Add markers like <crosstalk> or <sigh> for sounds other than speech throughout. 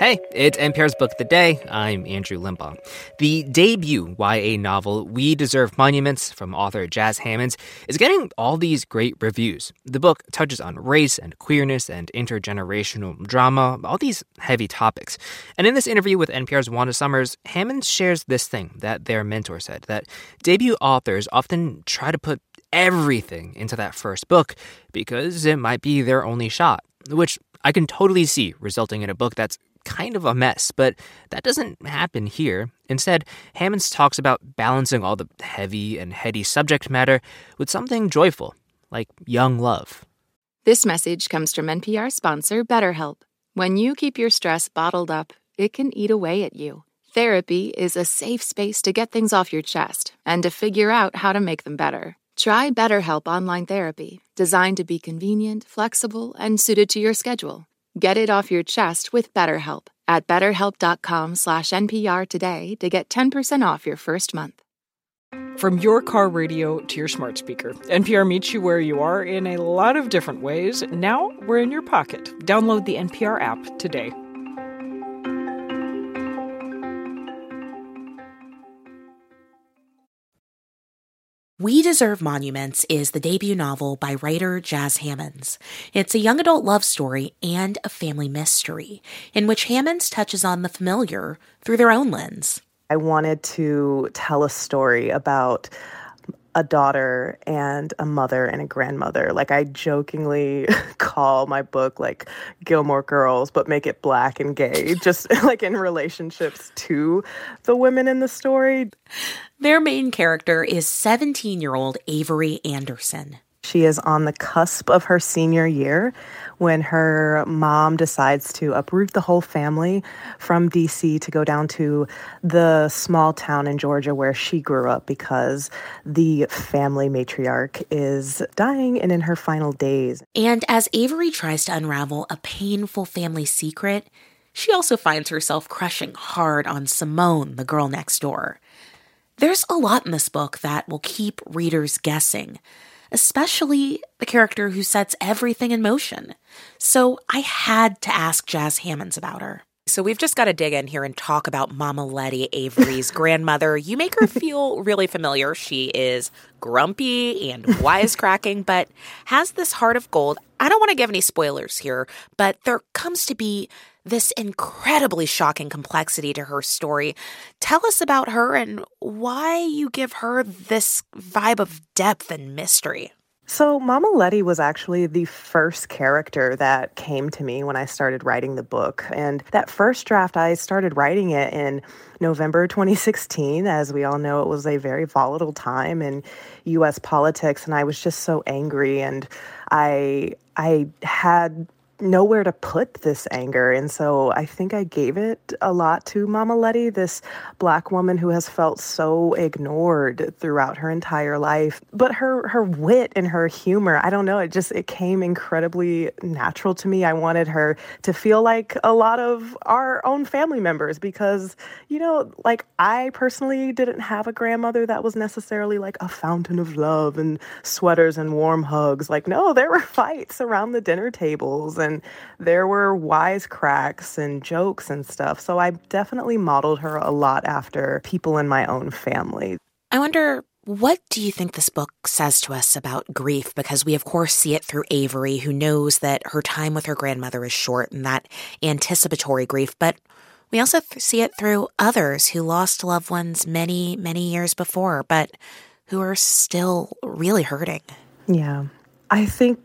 Hey, it's NPR's Book of the Day. I'm Andrew Limbaugh. The debut YA novel, We Deserve Monuments, from author Jas Hammonds, is getting all these great reviews. The book touches on race and queerness and intergenerational drama, all these heavy topics. And in this interview with NPR's Juana Summers, Hammonds shares this thing that their mentor said that debut authors often try to put everything into that first book because it might be their only shot, which I can totally see resulting in a book that's kind of a mess, but that doesn't happen here. Instead, Hammonds talks about balancing all the heavy and heady subject matter with something joyful, like young love. This message comes from NPR sponsor BetterHelp. When you keep your stress bottled up, it can eat away at you. Therapy is a safe space to get things off your chest and to figure out how to make them better. Try BetterHelp Online Therapy, designed to be convenient, flexible, and suited to your schedule. Get it off your chest with BetterHelp at betterhelp.com slash NPR today to get 10% off your first month. From your car radio to your smart speaker, NPR meets you where you are in a lot of different ways. Now we're in your pocket. Download the NPR app today. We Deserve Monuments is the debut novel by writer Jas Hammonds. It's a young adult love story and a family mystery in which Hammonds touches on the familiar through their own lens. I wanted to tell a story about a daughter and a mother and a grandmother. Like I jokingly <laughs> call my book like Gilmore Girls, but make it black and gay, <laughs> just <laughs> like in relationships to the women in the story. Their main character is 17 year old Avery Anderson. She is on the cusp of her senior year when her mom decides to uproot the whole family from DC to go down to the small town in Georgia where she grew up because the family matriarch is dying and in her final days. And as Avery tries to unravel a painful family secret, she also finds herself crushing hard on Simone, the girl next door. There's a lot in this book that will keep readers guessing especially the character who sets everything in motion. So I had to ask Jas Hammonds about her. So we've just got to dig in here and talk about Mama Letty, Avery's <laughs> grandmother. You make her feel really familiar. She is grumpy and wisecracking, <laughs> but has this heart of gold. I don't want to give any spoilers here, but there comes to be this incredibly shocking complexity to her story. Tell us about her and why you give her this vibe of depth and mystery. So, Mama Letty was actually the first character that came to me when I started writing the book. And that first draft, I started writing it in November 2016. As we all know, it was a very volatile time in US politics. And I was just so angry. And I, I had nowhere to put this anger. And so I think I gave it a lot to Mama Letty, this black woman who has felt so ignored throughout her entire life. But her her wit and her humor, I don't know, it just it came incredibly natural to me. I wanted her to feel like a lot of our own family members because, you know, like I personally didn't have a grandmother that was necessarily like a fountain of love and sweaters and warm hugs. Like no, there were <laughs> fights around the dinner tables and and there were wisecracks and jokes and stuff. So I definitely modeled her a lot after people in my own family. I wonder what do you think this book says to us about grief? Because we, of course, see it through Avery, who knows that her time with her grandmother is short and that anticipatory grief. But we also th- see it through others who lost loved ones many, many years before, but who are still really hurting. Yeah. I think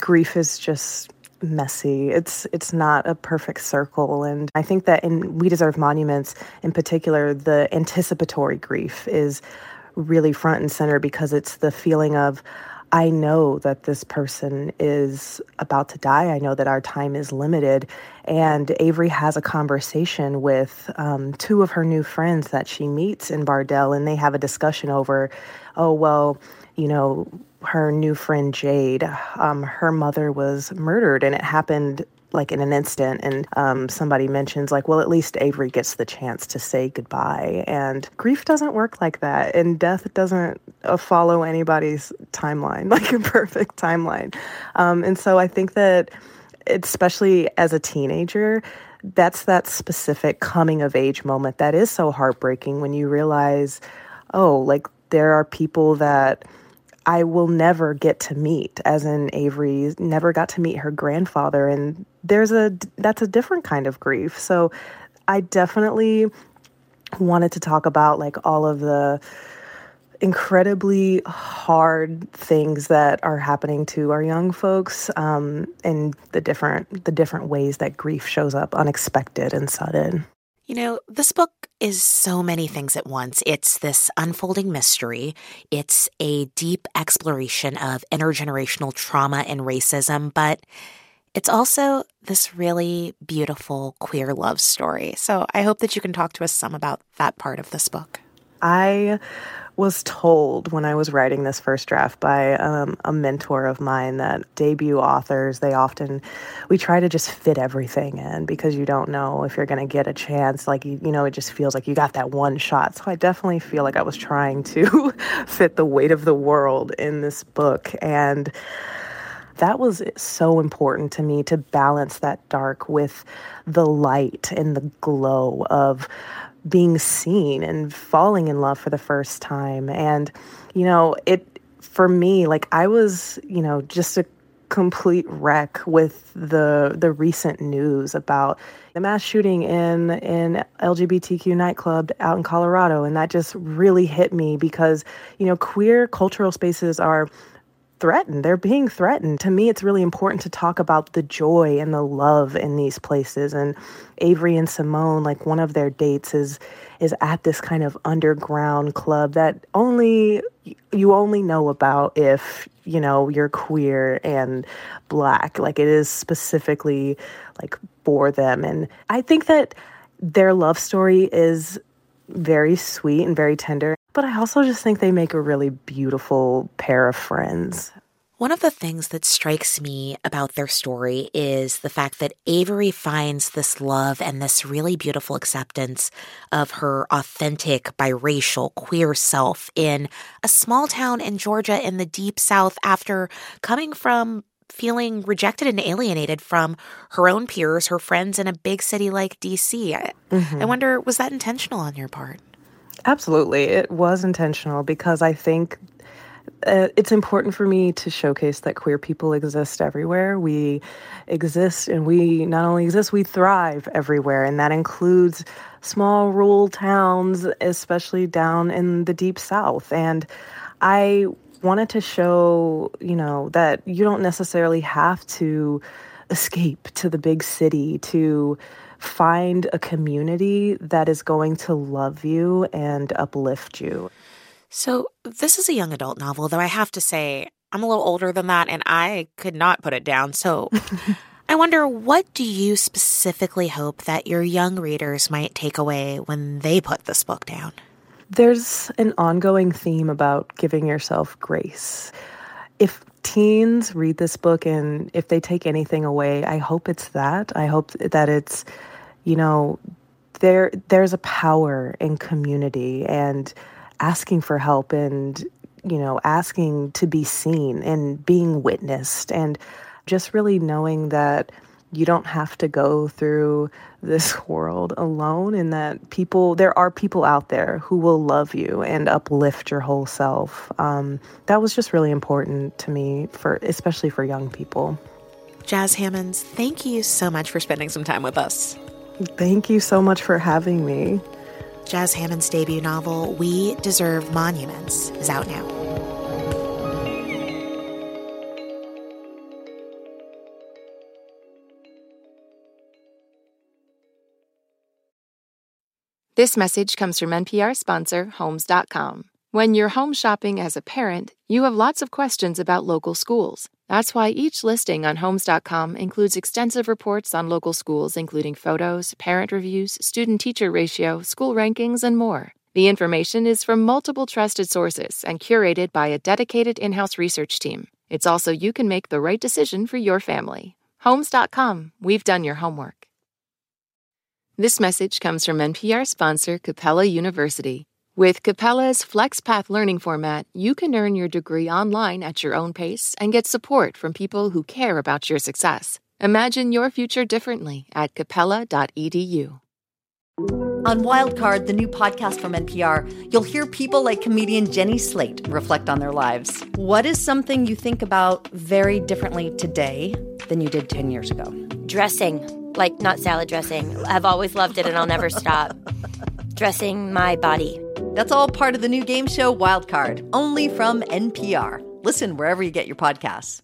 grief is just messy. It's it's not a perfect circle and I think that in We Deserve Monuments in particular the anticipatory grief is really front and center because it's the feeling of I know that this person is about to die. I know that our time is limited. And Avery has a conversation with um, two of her new friends that she meets in Bardell, and they have a discussion over, oh, well, you know, her new friend Jade, um, her mother was murdered, and it happened like in an instant. And um, somebody mentions, like, well, at least Avery gets the chance to say goodbye. And grief doesn't work like that, and death doesn't uh, follow anybody's timeline, <laughs> like a perfect timeline. Um, and so I think that especially as a teenager, that's that specific coming of age moment that is so heartbreaking when you realize, oh, like there are people that I will never get to meet, as in Avery never got to meet her grandfather. And there's a, that's a different kind of grief. So I definitely wanted to talk about like all of the, incredibly hard things that are happening to our young folks um, and the different the different ways that grief shows up unexpected and sudden you know, this book is so many things at once. It's this unfolding mystery, it's a deep exploration of intergenerational trauma and racism, but it's also this really beautiful queer love story. So I hope that you can talk to us some about that part of this book. I was told when I was writing this first draft by um, a mentor of mine that debut authors, they often, we try to just fit everything in because you don't know if you're going to get a chance. Like, you, you know, it just feels like you got that one shot. So I definitely feel like I was trying to <laughs> fit the weight of the world in this book. And that was so important to me to balance that dark with the light and the glow of being seen and falling in love for the first time. And, you know, it, for me, like I was, you know, just a complete wreck with the the recent news about the mass shooting in in LGBTQ nightclub out in Colorado and that just really hit me because you know queer cultural spaces are threatened. They're being threatened. To me, it's really important to talk about the joy and the love in these places. And Avery and Simone, like one of their dates is is at this kind of underground club that only you only know about if you know you're queer and black. Like it is specifically like for them. And I think that their love story is very sweet and very tender. But I also just think they make a really beautiful pair of friends. One of the things that strikes me about their story is the fact that Avery finds this love and this really beautiful acceptance of her authentic, biracial, queer self in a small town in Georgia in the deep South after coming from feeling rejected and alienated from her own peers, her friends in a big city like DC. I, mm-hmm. I wonder, was that intentional on your part? Absolutely. It was intentional because I think uh, it's important for me to showcase that queer people exist everywhere. We exist and we not only exist, we thrive everywhere. And that includes small rural towns, especially down in the deep south. And I wanted to show, you know, that you don't necessarily have to escape to the big city to find a community that is going to love you and uplift you. So, this is a young adult novel, though I have to say, I'm a little older than that and I could not put it down. So, <laughs> I wonder what do you specifically hope that your young readers might take away when they put this book down? There's an ongoing theme about giving yourself grace. If teens read this book and if they take anything away, I hope it's that. I hope that it's, you know, there there's a power in community and asking for help and you know, asking to be seen and being witnessed and just really knowing that you don't have to go through this <laughs> world alone and that people there are people out there who will love you and uplift your whole self. Um, that was just really important to me for especially for young people. Jas Hammonds thank you so much for spending some time with us thank you so much for having me Jas Hammonds' debut novel we deserve monuments is out now This message comes from NPR sponsor Homes.com. When you're home shopping as a parent, you have lots of questions about local schools. That's why each listing on Homes.com includes extensive reports on local schools, including photos, parent reviews, student teacher ratio, school rankings, and more. The information is from multiple trusted sources and curated by a dedicated in house research team. It's also you can make the right decision for your family. Homes.com, we've done your homework. This message comes from NPR sponsor Capella University. With Capella's FlexPath learning format, you can earn your degree online at your own pace and get support from people who care about your success. Imagine your future differently at capella.edu. On Wildcard, the new podcast from NPR, you'll hear people like comedian Jenny Slate reflect on their lives. What is something you think about very differently today than you did 10 years ago? Dressing, like not salad dressing. I've always loved it and I'll never stop. <laughs> Dressing my body. That's all part of the new game show Wildcard, only from NPR. Listen wherever you get your podcasts.